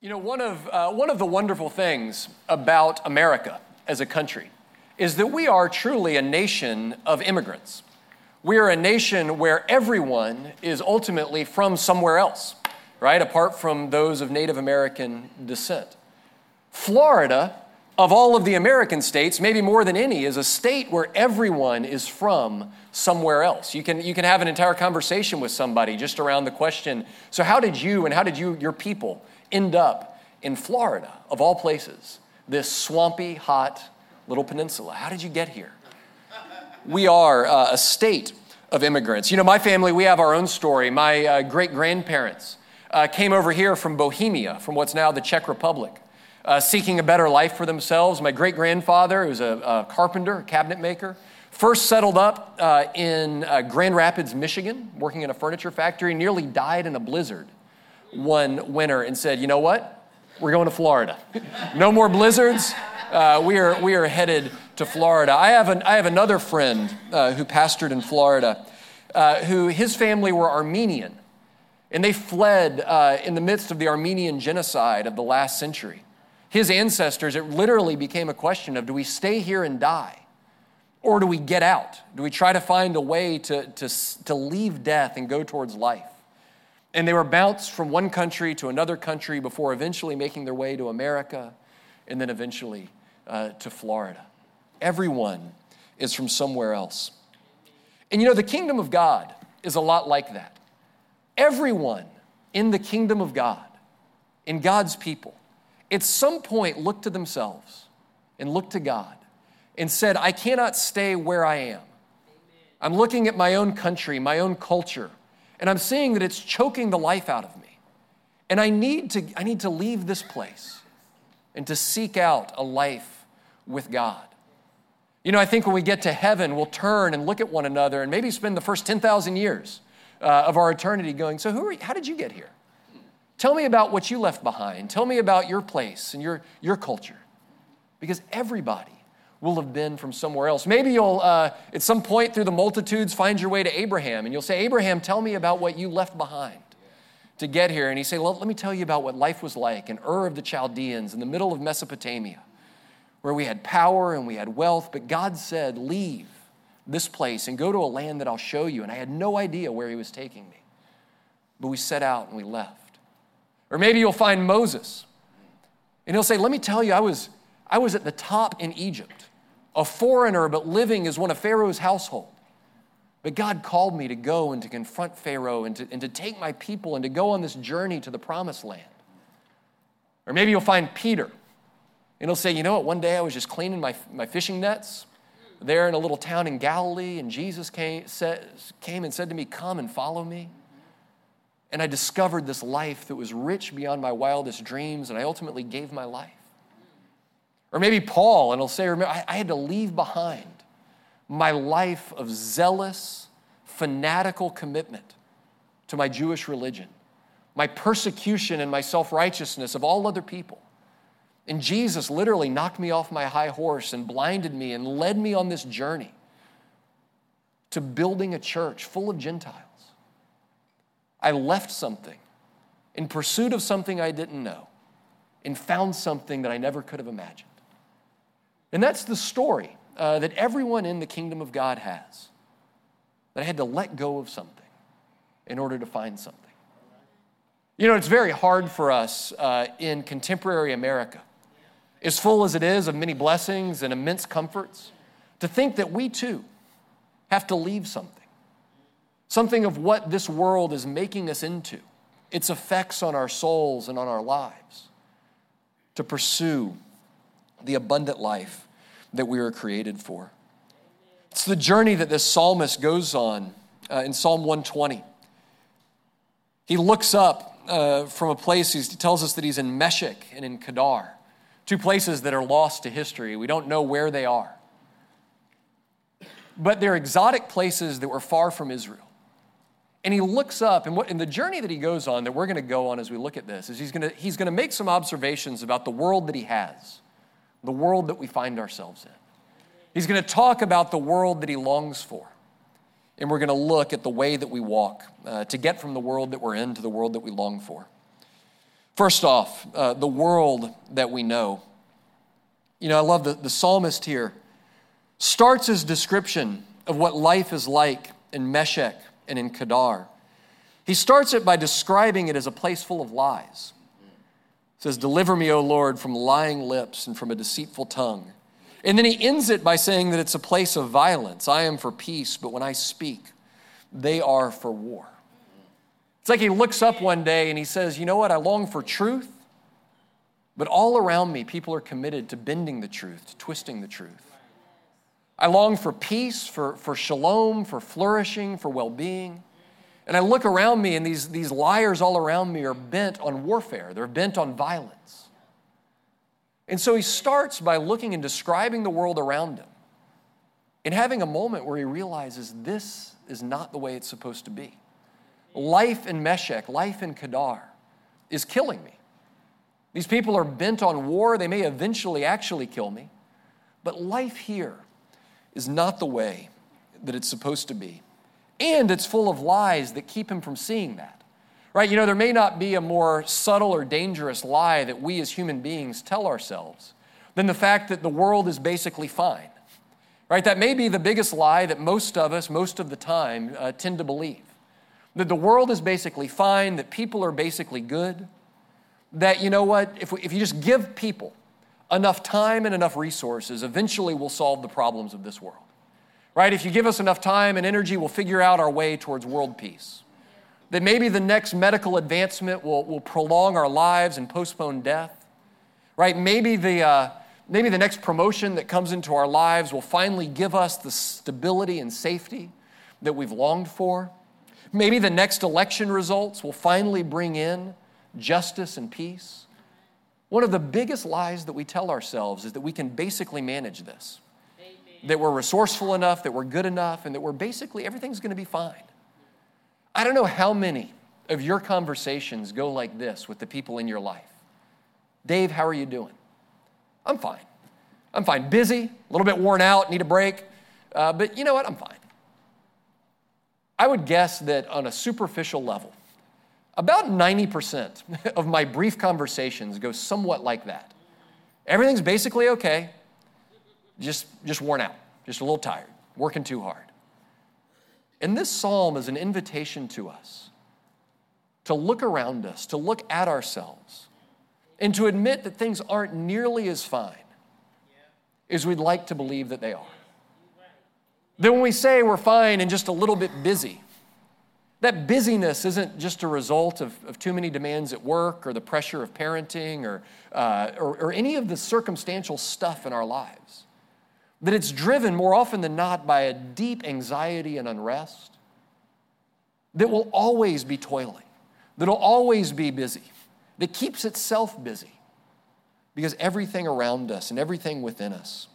You know, one of, uh, one of the wonderful things about America as a country is that we are truly a nation of immigrants. We are a nation where everyone is ultimately from somewhere else, right? Apart from those of Native American descent. Florida, of all of the American states, maybe more than any, is a state where everyone is from somewhere else. You can, you can have an entire conversation with somebody just around the question so, how did you and how did you, your people, end up in Florida, of all places, this swampy, hot little peninsula? How did you get here? We are uh, a state of immigrants. You know, my family, we have our own story. My uh, great grandparents uh, came over here from Bohemia, from what's now the Czech Republic, uh, seeking a better life for themselves. My great grandfather, was a, a, carpenter, a cabinet maker, first settled up uh, in uh, Grand Rapids, Michigan, working in a furniture factory, nearly died in a blizzard one winter and said, you know what? We're going to Florida. no more blizzards. Uh, we, are, we are headed to Florida. I have, an, I have another friend uh, who pastored in Florida uh, who his family were Armenian. And they fled uh, in the midst of the Armenian genocide of the last century. His ancestors, it literally became a question of do we stay here and die? Or do we get out? Do we try to find a way to, to, to leave death and go towards life? And they were bounced from one country to another country before eventually making their way to America and then eventually uh, to Florida. Everyone is from somewhere else. And you know, the kingdom of God is a lot like that. Everyone in the kingdom of God, in God's people, at some point looked to themselves and looked to God and said, I cannot stay where I am. I'm looking at my own country, my own culture, and I'm seeing that it's choking the life out of me. And I need to, I need to leave this place and to seek out a life with God. You know, I think when we get to heaven, we'll turn and look at one another and maybe spend the first 10,000 years uh, of our eternity going, So, who are you? how did you get here? Tell me about what you left behind. Tell me about your place and your, your culture. Because everybody will have been from somewhere else. Maybe you'll, uh, at some point through the multitudes, find your way to Abraham and you'll say, Abraham, tell me about what you left behind to get here. And he say, well, let me tell you about what life was like in Ur of the Chaldeans in the middle of Mesopotamia, where we had power and we had wealth, but God said, leave this place and go to a land that I'll show you. And I had no idea where he was taking me. But we set out and we left. Or maybe you'll find Moses and he'll say, let me tell you, I was, I was at the top in Egypt a foreigner but living as one of Pharaoh's household. But God called me to go and to confront Pharaoh and to, and to take my people and to go on this journey to the promised land. Or maybe you'll find Peter and he'll say, You know what? One day I was just cleaning my, my fishing nets there in a little town in Galilee, and Jesus came, said, came and said to me, Come and follow me. And I discovered this life that was rich beyond my wildest dreams, and I ultimately gave my life. Or maybe Paul, and he'll say, Remember, I, I had to leave behind my life of zealous, fanatical commitment to my Jewish religion, my persecution and my self righteousness of all other people. And Jesus literally knocked me off my high horse and blinded me and led me on this journey to building a church full of Gentiles. I left something in pursuit of something I didn't know and found something that I never could have imagined. And that's the story uh, that everyone in the kingdom of God has. That I had to let go of something in order to find something. You know, it's very hard for us uh, in contemporary America, as full as it is of many blessings and immense comforts, to think that we too have to leave something. Something of what this world is making us into, its effects on our souls and on our lives, to pursue the abundant life that we were created for. It's the journey that this psalmist goes on uh, in Psalm 120. He looks up uh, from a place, he tells us that he's in Meshech and in Kedar, two places that are lost to history. We don't know where they are. But they're exotic places that were far from Israel. And he looks up, and, what, and the journey that he goes on, that we're going to go on as we look at this, is he's going to, he's going to make some observations about the world that he has the world that we find ourselves in. He's going to talk about the world that he longs for. And we're going to look at the way that we walk uh, to get from the world that we're in to the world that we long for. First off, uh, the world that we know. You know, I love the, the psalmist here starts his description of what life is like in Meshech and in Kedar. He starts it by describing it as a place full of lies. Says, Deliver me, O Lord, from lying lips and from a deceitful tongue. And then he ends it by saying that it's a place of violence. I am for peace, but when I speak, they are for war. It's like he looks up one day and he says, You know what? I long for truth, but all around me, people are committed to bending the truth, to twisting the truth. I long for peace, for, for shalom, for flourishing, for well being. And I look around me, and these, these liars all around me are bent on warfare, they're bent on violence. And so he starts by looking and describing the world around him and having a moment where he realizes this is not the way it's supposed to be. Life in Meshech, life in Kedar is killing me. These people are bent on war. They may eventually actually kill me. But life here is not the way that it's supposed to be. And it's full of lies that keep him from seeing that. Right? You know, there may not be a more subtle or dangerous lie that we as human beings tell ourselves than the fact that the world is basically fine. Right? That may be the biggest lie that most of us, most of the time, uh, tend to believe. That the world is basically fine, that people are basically good, that, you know what, if, we, if you just give people enough time and enough resources, eventually we'll solve the problems of this world. Right? If you give us enough time and energy, we'll figure out our way towards world peace. That maybe the next medical advancement will, will prolong our lives and postpone death. Right? Maybe the, uh, maybe the next promotion that comes into our lives will finally give us the stability and safety that we've longed for. Maybe the next election results will finally bring in justice and peace. One of the biggest lies that we tell ourselves is that we can basically manage this. That we're resourceful enough, that we're good enough, and that we're basically everything's going to be fine. I don't know how many of your conversations go like this with the people in your life. Dave, how are you doing? I'm fine. I'm fine. Busy, a little bit worn out, need a break, uh, but you know what? I'm fine. I would guess that on a superficial level, about 90% of my brief conversations go somewhat like that. Everything's basically okay, just, just worn out, just a little tired, working too hard. And this psalm is an invitation to us to look around us, to look at ourselves, and to admit that things aren't nearly as fine as we'd like to believe that they are. That when we say we're fine and just a little bit busy, that busyness isn't just a result of, of too many demands at work or the pressure of parenting or, uh, or, or any of the circumstantial stuff in our lives. That it's driven more often than not by a deep anxiety and unrest that will always be toiling, that'll always be busy, that keeps itself busy because everything around us and everything within us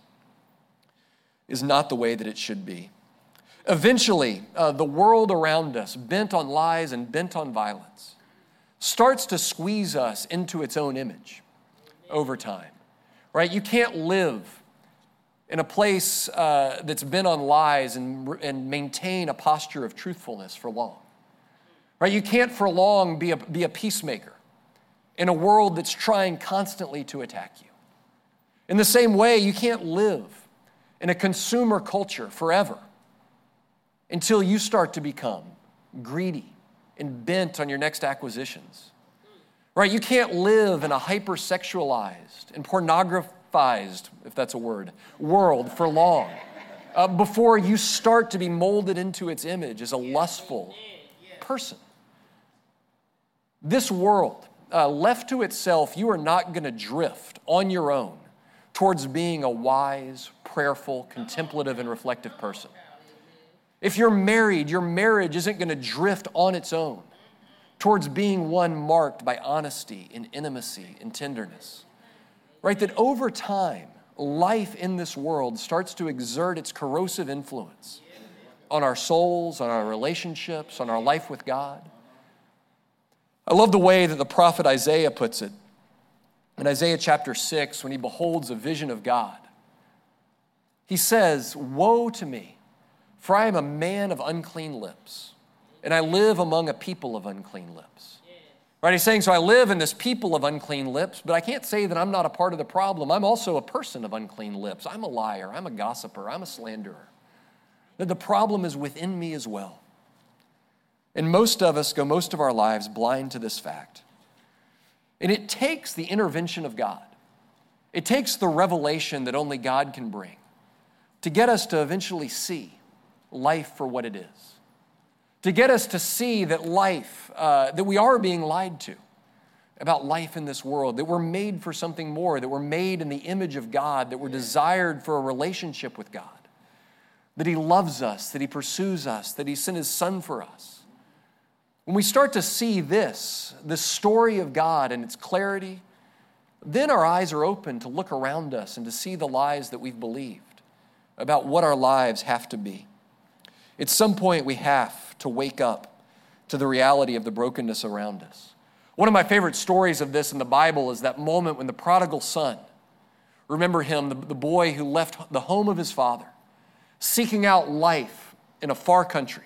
is not the way that it should be. Eventually, uh, the world around us, bent on lies and bent on violence, starts to squeeze us into its own image over time, right? You can't live in a place uh, that's been on lies and, and maintain a posture of truthfulness for long, right? You can't for long be a, be a peacemaker in a world that's trying constantly to attack you. In the same way, you can't live in a consumer culture forever until you start to become greedy and bent on your next acquisitions. Right? You can't live in a hypersexualized and if that's a word, world for long uh, before you start to be molded into its image as a lustful person. This world, uh, left to itself, you are not going to drift on your own towards being a wise, prayerful, contemplative, and reflective person. If you're married, your marriage isn't going to drift on its own towards being one marked by honesty and intimacy and tenderness. Right? That over time, life in this world starts to exert its corrosive influence on our souls, on our relationships, on our life with God. I love the way that the prophet Isaiah puts it in Isaiah chapter 6 when he beholds a vision of God. He says, Woe to me! For I am a man of unclean lips, and I live among a people of unclean lips. Right? He's saying, so I live in this people of unclean lips, but I can't say that I'm not a part of the problem. I'm also a person of unclean lips. I'm a liar. I'm a gossiper. I'm a slanderer. That the problem is within me as well. And most of us go most of our lives blind to this fact. And it takes the intervention of God, it takes the revelation that only God can bring to get us to eventually see life for what it is to get us to see that life, uh, that we are being lied to about life in this world, that we're made for something more, that we're made in the image of God, that we're desired for a relationship with God, that He loves us, that He pursues us, that He sent His Son for us. When we start to see this, this story of God and its clarity, then our eyes are open to look around us and to see the lies that we've believed about what our lives have to be. At some point, we have to wake up to the reality of the brokenness around us. One of my favorite stories of this in the Bible is that moment when the prodigal son, remember him, the, the boy who left the home of his father, seeking out life in a far country.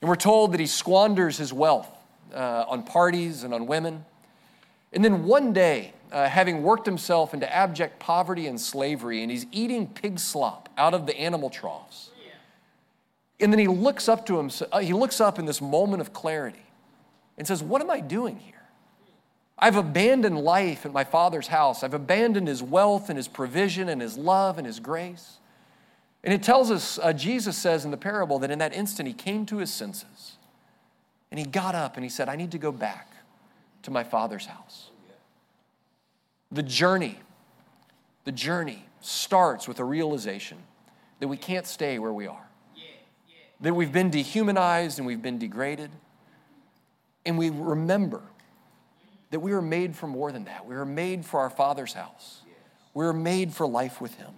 And we're told that he squanders his wealth uh, on parties and on women. And then one day, uh, having worked himself into abject poverty and slavery, and he's eating pig slop out of the animal troughs. And then he looks up to him, uh, he looks up in this moment of clarity and says, What am I doing here? I've abandoned life at my father's house. I've abandoned his wealth and his provision and his love and his grace. And it tells us, uh, Jesus says in the parable that in that instant he came to his senses and he got up and he said, I need to go back to my father's house. The journey, the journey starts with a realization that we can't stay where we are that we've been dehumanized and we've been degraded. And we remember that we were made for more than that. We were made for our Father's house, we were made for life with Him.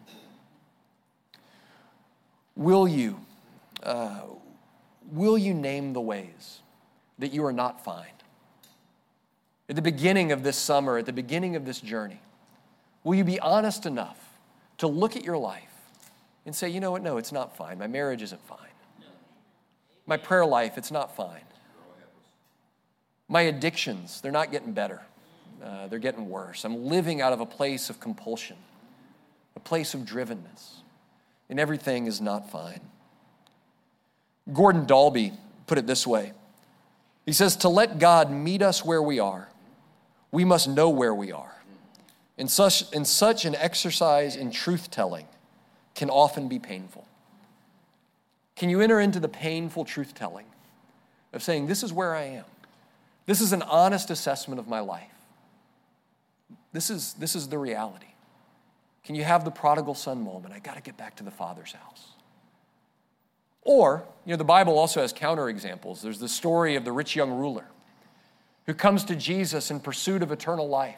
Will you, uh, will you name the ways that you are not fine? At the beginning of this summer, at the beginning of this journey, will you be honest enough to look at your life and say, you know what, no, it's not fine. My marriage isn't fine. My prayer life, it's not fine. My addictions, they're not getting better. Uh, they're getting worse. I'm living out of a place of compulsion, a place of drivenness, and everything is not fine. Gordon Dalbey put it this way He says, To let God meet us where we are, we must know where we are. And such, and such an exercise in truth telling can often be painful. Can you enter into the painful truth telling of saying, This is where I am? This is an honest assessment of my life. This is, this is the reality. Can you have the prodigal son moment? I got to get back to the father's house. Or, you know, the Bible also has counterexamples. There's the story of the rich young ruler who comes to Jesus in pursuit of eternal life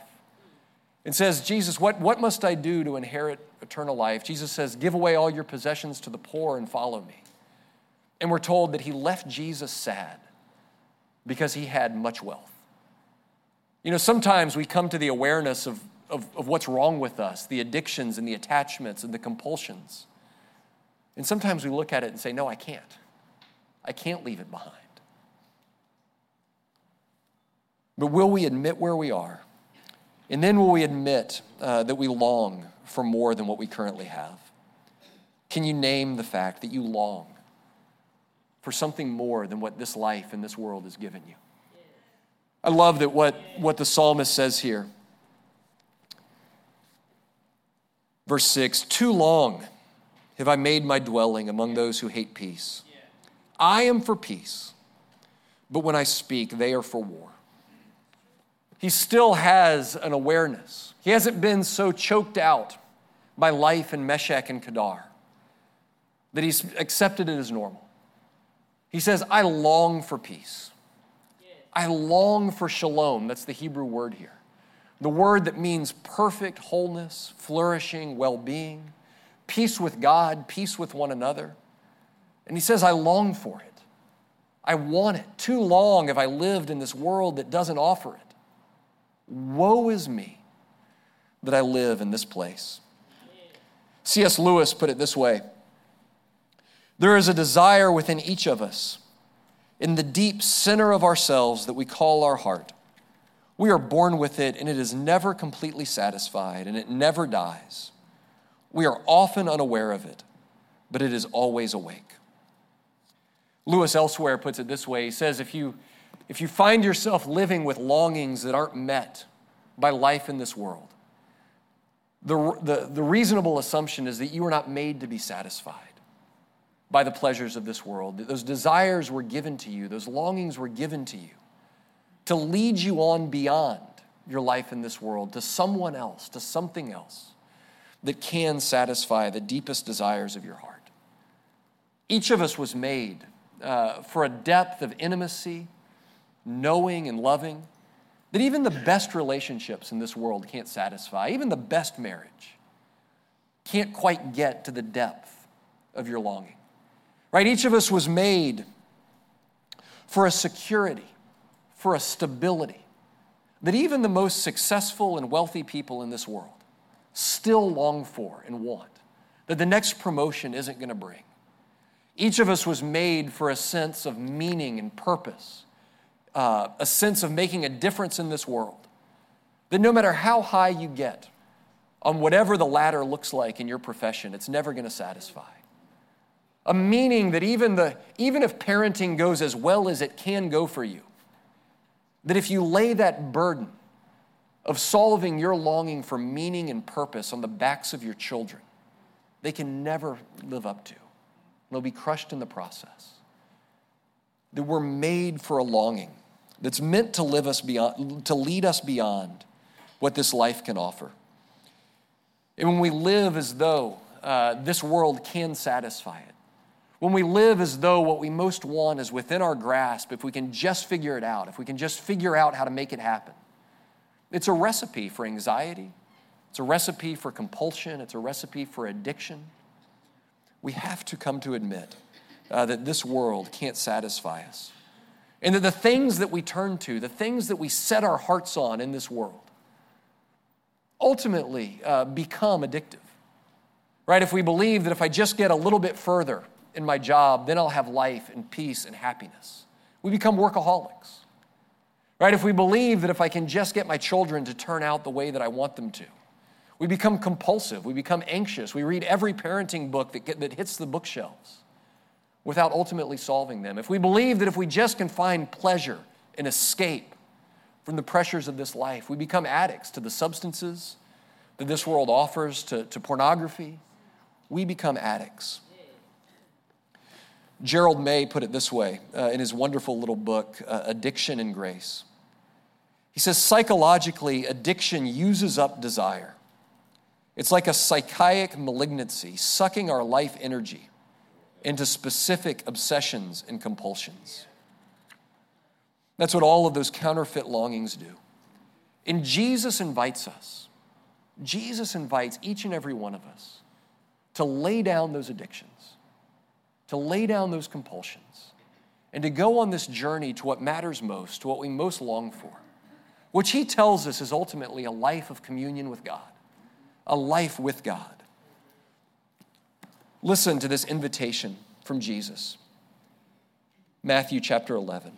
and says, Jesus, what, what must I do to inherit eternal life? Jesus says, Give away all your possessions to the poor and follow me. And we're told that he left Jesus sad because he had much wealth. You know, sometimes we come to the awareness of, of, of, what's wrong with us, the addictions and the attachments and the compulsions. And sometimes we look at it and say, No, I can't. I can't leave it behind. But will we admit where we are? And then will we admit uh, that we long for more than what we currently have? Can you name the fact that you long for something more than what this life and this world has given you. I love that what, what the psalmist says here. Verse 6 Too long have I made my dwelling among those who hate peace. I am for peace, but when I speak, they are for war. He still has an awareness. He hasn't been so choked out by life in Meshech and Kedar that he's accepted it as normal. He says, I long for peace. I long for shalom. That's the Hebrew word here. The word that means perfect wholeness, flourishing, well being, peace with God, peace with one another. And he says, I long for it. I want it. Too long have I lived in this world that doesn't offer it. Woe is me that I live in this place. C.S. Lewis put it this way there is a desire within each of us, in the deep center of ourselves that we call our heart, We are born with it, and it is never completely satisfied, and it never dies. We are often unaware of it, but it is always awake. Lewis elsewhere puts it this way he says, if you, if you find yourself living with longings that aren't met by life in this world, the, the, the reasonable assumption is that you are not made to be satisfied by the pleasures of this world. Those desires were given to you, those longings were given to you to lead you on beyond your life in this world to someone else, to something else that can satisfy the deepest desires of your heart. Each of us was made uh, for a depth of intimacy, knowing, and loving that even the best relationships in this world can't satisfy. Even the best marriage can't quite get to the depth of your longing. Right? Each of us was made for a security, for a stability that even the most successful and wealthy people in this world still long for and want, that the next promotion isn't going to bring. Each of us was made for a sense of meaning and purpose, uh, a sense of making a difference in this world. That no matter how high you get on whatever the ladder looks like in your profession, it's never going to satisfy. A meaning that even, the, even if parenting goes as well as it can go for you, that if you lay that burden of solving your longing for meaning and purpose on the backs of your children, they can never live up to. They'll be crushed in the process. That we're made for a longing that's meant to live us beyond, to lead us beyond what this life can offer. And when we live as though uh, this world can satisfy it, when we live as though what we most want is within our grasp, if we can just figure it out, if we can just figure out how to make it happen, it's a recipe for anxiety, it's a recipe for compulsion, it's a recipe for addiction. We have to come to admit uh, that this world can't satisfy us. And that the things that we turn to, the things that we set our hearts on in this world, ultimately uh, become addictive. Right? If we believe that if I just get a little bit further in my job, then I'll have life and peace and happiness, we become workaholics. Right? If we believe that if I can just get my children to turn out the way that I want them to, we become compulsive. We become anxious. We read every parenting book that, get, that hits the bookshelves without ultimately solving them. If we believe that if we just can find pleasure and escape from the pressures of this life, we become addicts to the substances that this world offers, to, to pornography, we become addicts. Gerald May put it this way uh, in his wonderful little book, uh, Addiction and Grace. He says, psychologically, addiction uses up desire. It's like a psychic malignancy, sucking our life energy into specific obsessions and compulsions. That's what all of those counterfeit longings do. And Jesus invites us, Jesus invites each and every one of us to lay down those addictions to lay down those compulsions and to go on this journey to what matters most, to what we most long for, which he tells us is ultimately a life of communion with God, a life with God. Listen to this invitation from Jesus. Matthew chapter 11.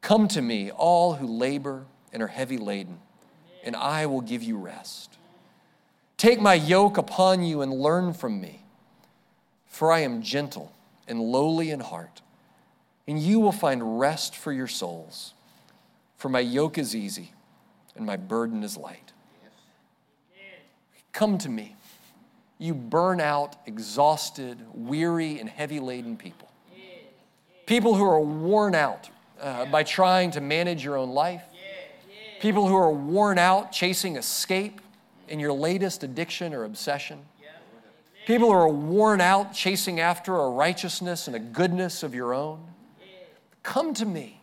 Come to me, all who labor and are heavy laden, and I will give you rest. Take my yoke upon you and learn from me for I am gentle and lowly in heart, and you will find rest for your souls. For my yoke is easy and my burden is light. Come to me, you burn out, exhausted, weary, and heavy laden people. People who are worn out uh, by trying to manage your own life. People who are worn out chasing escape in your latest addiction or obsession. People who are worn out chasing after a righteousness and a goodness of your own. Come to me,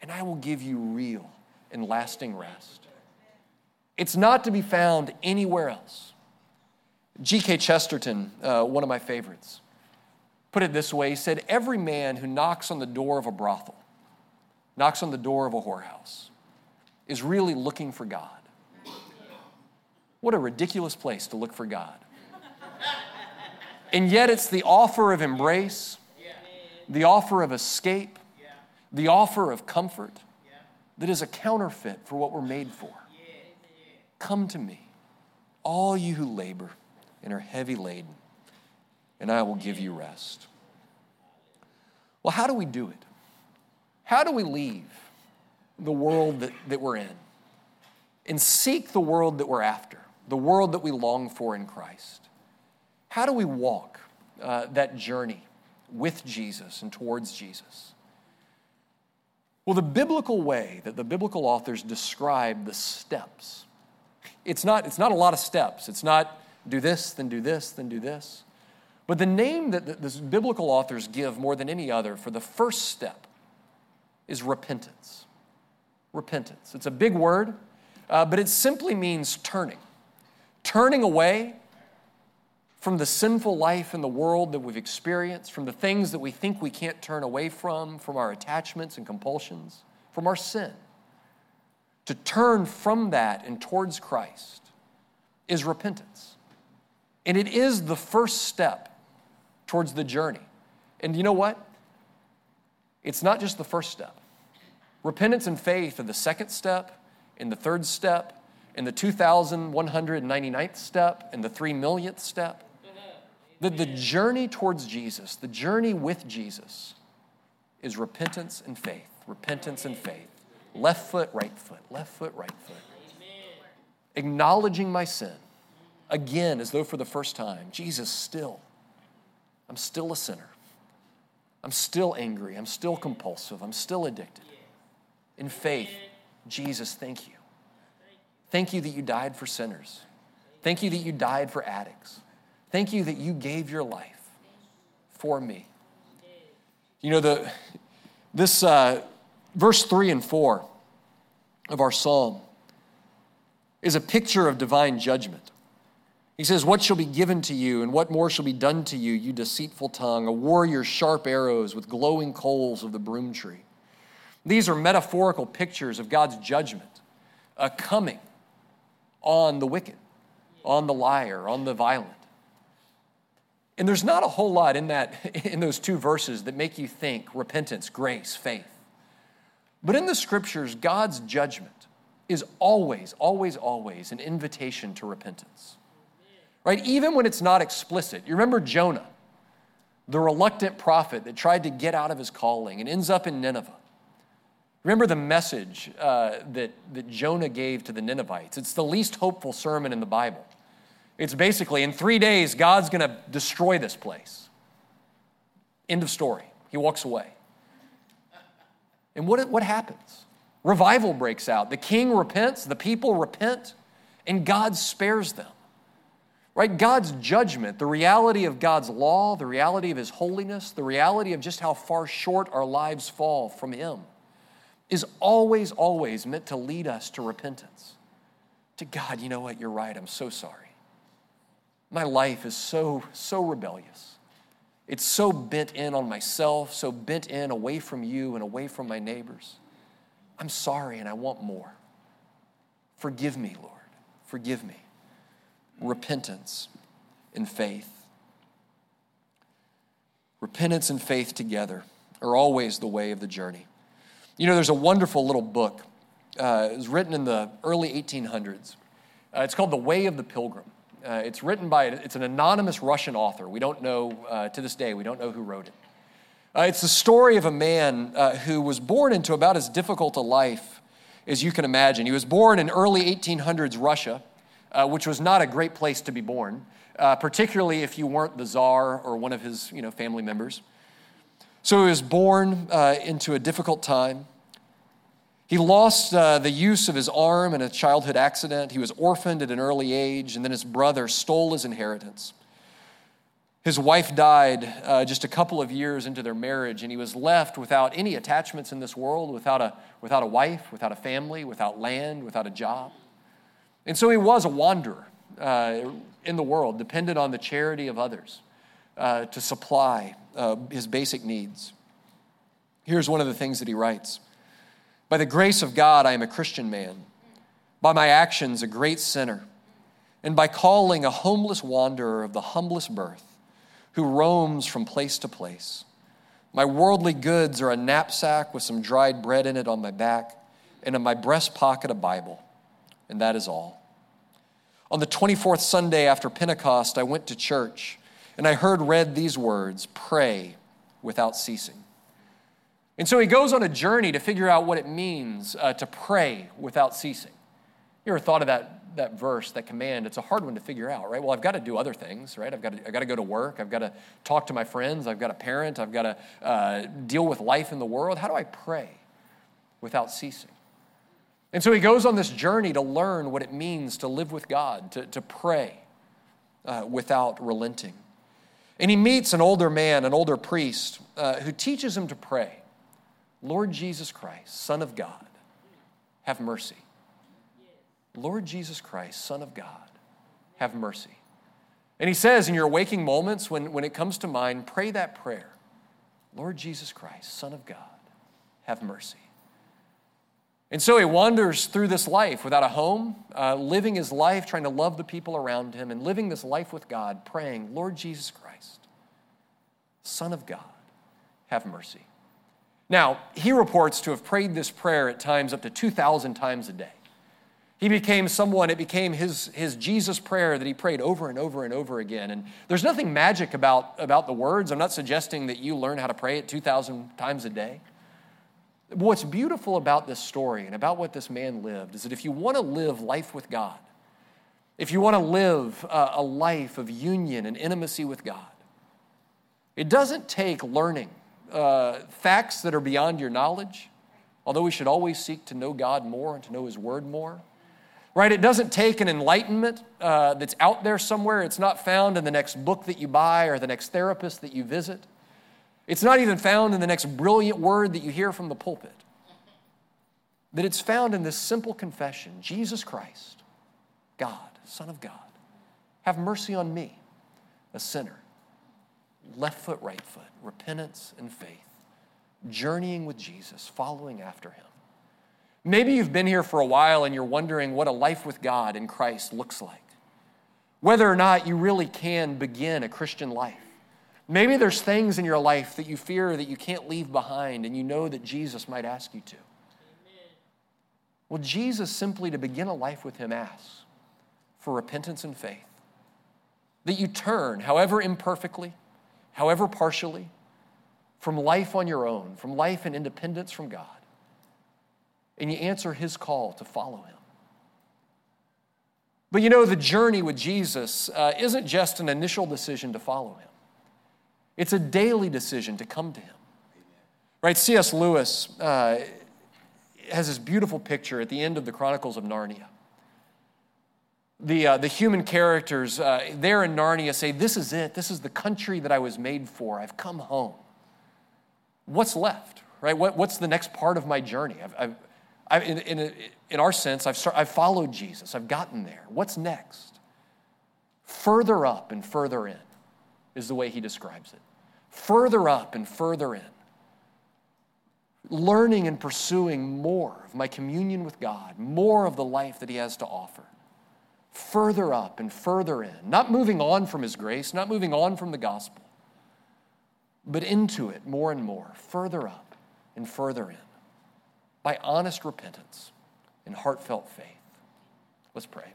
and I will give you real and lasting rest. It's not to be found anywhere else. G.K. Chesterton, uh, one of my favorites, put it this way He said, Every man who knocks on the door of a brothel, knocks on the door of a whorehouse, is really looking for God. What a ridiculous place to look for God. And yet, it's the offer of embrace, the offer of escape, the offer of comfort, that is a counterfeit for what we're made for. Come to me, all you who labor and are heavy laden, and I will give you rest. Well, how do we do it? How do we leave the world that, that we're in and seek the world that we're after, the world that we long for in Christ? How do we walk uh, that journey with Jesus and towards Jesus? Well, the biblical way that the biblical authors describe the steps, it's not, it's not a lot of steps. It's not do this, then do this, then do this. But the name that the, the biblical authors give more than any other for the first step is repentance. Repentance. It's a big word, uh, but it simply means turning. Turning away from the sinful life in the world that we've experienced, from the things that we think we can't turn away from, from our attachments and compulsions, from our sin. To turn from that and towards Christ is repentance. And it is the first step towards the journey. And you know what? It's not just the first step. Repentance and faith are the second step, and the third step, and the 2,199th step, and the 3 millionth step. That the journey towards Jesus, the journey with Jesus, is repentance and faith. Repentance and faith. Left foot, right foot, left foot, right foot. Acknowledging my sin, again, as though for the first time. Jesus, still, I'm still a sinner. I'm still angry. I'm still compulsive. I'm still addicted. In faith, Jesus, thank you. Thank you that you died for sinners. Thank you that you died for addicts. Thank you that you gave your life for me. You know, the, this uh, verse 3 and 4 of our psalm is a picture of divine judgment. He says, What shall be given to you, and what more shall be done to you, you deceitful tongue, a warrior's sharp arrows with glowing coals of the broom tree? These are metaphorical pictures of God's judgment a coming on the wicked, on the liar, on the violent. And there's not a whole lot in that in those two verses that make you think repentance, grace, faith. But in the scriptures, God's judgment is always, always, always an invitation to repentance. Right? Even when it's not explicit. You remember Jonah, the reluctant prophet that tried to get out of his calling and ends up in Nineveh. Remember the message uh, that, that Jonah gave to the Ninevites. It's the least hopeful sermon in the Bible. It's basically in three days, God's going to destroy this place. End of story. He walks away. And what, what happens? Revival breaks out. The king repents, the people repent, and God spares them. Right? God's judgment, the reality of God's law, the reality of His holiness, the reality of just how far short our lives fall from Him is always, always meant to lead us to repentance. To God, you know what? You're right. I'm so sorry. My life is so, so rebellious. It's so bent in on myself, so bent in away from you and away from my neighbors. I'm sorry and I want more. Forgive me, Lord. Forgive me. Repentance and faith. Repentance and faith together are always the way of the journey. You know, there's a wonderful little book. Uh, it was written in the early 1800s. Uh, it's called The Way of the Pilgrim. Uh, it's written by, it's an anonymous Russian author. We don't know, uh, to this day, we don't know who wrote it. Uh, it's the story of a man uh, who was born into about as difficult a life as you can imagine. He was born in early 1800s Russia, uh, which was not a great place to be born, uh, particularly if you weren't the czar or one of his you know, family members. So he was born into a difficult time. He lost uh, the use of his arm in a childhood accident. He was orphaned at an early age, and then his brother stole his inheritance. His wife died uh, just a couple of years into their marriage, and he was left without any attachments in this world, without a, without a wife, without a family, without land, without a job. And so he was a wanderer uh, in the world, dependent on the charity of others uh, to supply uh, his basic needs. Here's one of the things that he writes. By the grace of God, I am a Christian man. By my actions, a great sinner. And by calling a homeless wanderer of the humblest birth, who roams from place to place. My worldly goods are a knapsack with some dried bread in it on my back, and in my breast pocket a Bible, and that is all. On the 24th Sunday after Pentecost, I went to church and I heard read these words pray without ceasing. And so he goes on a journey to figure out what it means uh, to pray without ceasing. You ever thought of that, that verse, that command? It's a hard one to figure out, right? Well, I've got to do other things, right? I've got to, I've got to go to work. I've got to talk to my friends. I've got to parent. I've got to uh, deal with life in the world. How do I pray without ceasing? And so he goes on this journey to learn what it means to live with God, to, to pray uh, without relenting. And he meets an older man, an older priest, uh, who teaches him to pray Lord Jesus Christ, Son of God, have mercy. Lord Jesus Christ, Son of God, have mercy. And he says, in your waking moments, when, when it comes to mind, pray that prayer Lord Jesus Christ, Son of God, have mercy. And so he wanders through this life without a home, uh, living his life, trying to love the people around him, and living this life with God, praying, Lord Jesus Christ, Son of God, have mercy. Now, he reports to have prayed this prayer at times up to 2,000 times a day. He became someone, it became his, his Jesus prayer that he prayed over and over and over again. And there's nothing magic about, about the words. I'm not suggesting that you learn how to pray it 2,000 times a day. What's beautiful about this story and about what this man lived is that if you want to live life with God, if you want to live a, a life of union and intimacy with God, it doesn't take learning uh, facts that are beyond your knowledge, although we should always seek to know God more and to know His Word more. Right? It doesn't take an enlightenment uh, that's out there somewhere. It's not found in the next book that you buy or the next therapist that you visit. It's not even found in the next brilliant word that you hear from the pulpit. That it's found in this simple confession Jesus Christ, God, Son of God, have mercy on me, a sinner. Left foot, right foot, repentance and faith, journeying with Jesus, following after him. Maybe you've been here for a while and you're wondering what a life with God in Christ looks like. Whether or not you really can begin a Christian life. Maybe there's things in your life that you fear that you can't leave behind and you know that Jesus might ask you to. Well, Jesus simply to begin a life with Him asks for repentance and faith. That you turn, however imperfectly, however partially, from life on your own, from life in independence from God, and you answer His call to follow Him. But you know, the journey with Jesus uh, isn't just an initial decision to follow Him. It's a daily decision to come to Him. Right? C.S. Lewis uh, has this beautiful picture at the end of the Chronicles of Narnia. The, uh, the human characters uh, there in Narnia say, This is it. This is the country that I was made for. I've come home. What's left? Right? What, what's the next part of my journey? I've, I've, I've in, in, in, our sense, I've, start, I've followed Jesus. I've gotten there. What's next? Further up and further in is the way he describes it further up and further in, learning and pursuing more of my communion with God, more of the life that He has to offer. Further up and further in, not moving on from His grace, not moving on from the gospel, but into it more and more, further up and further in, by honest repentance and heartfelt faith. Let's pray.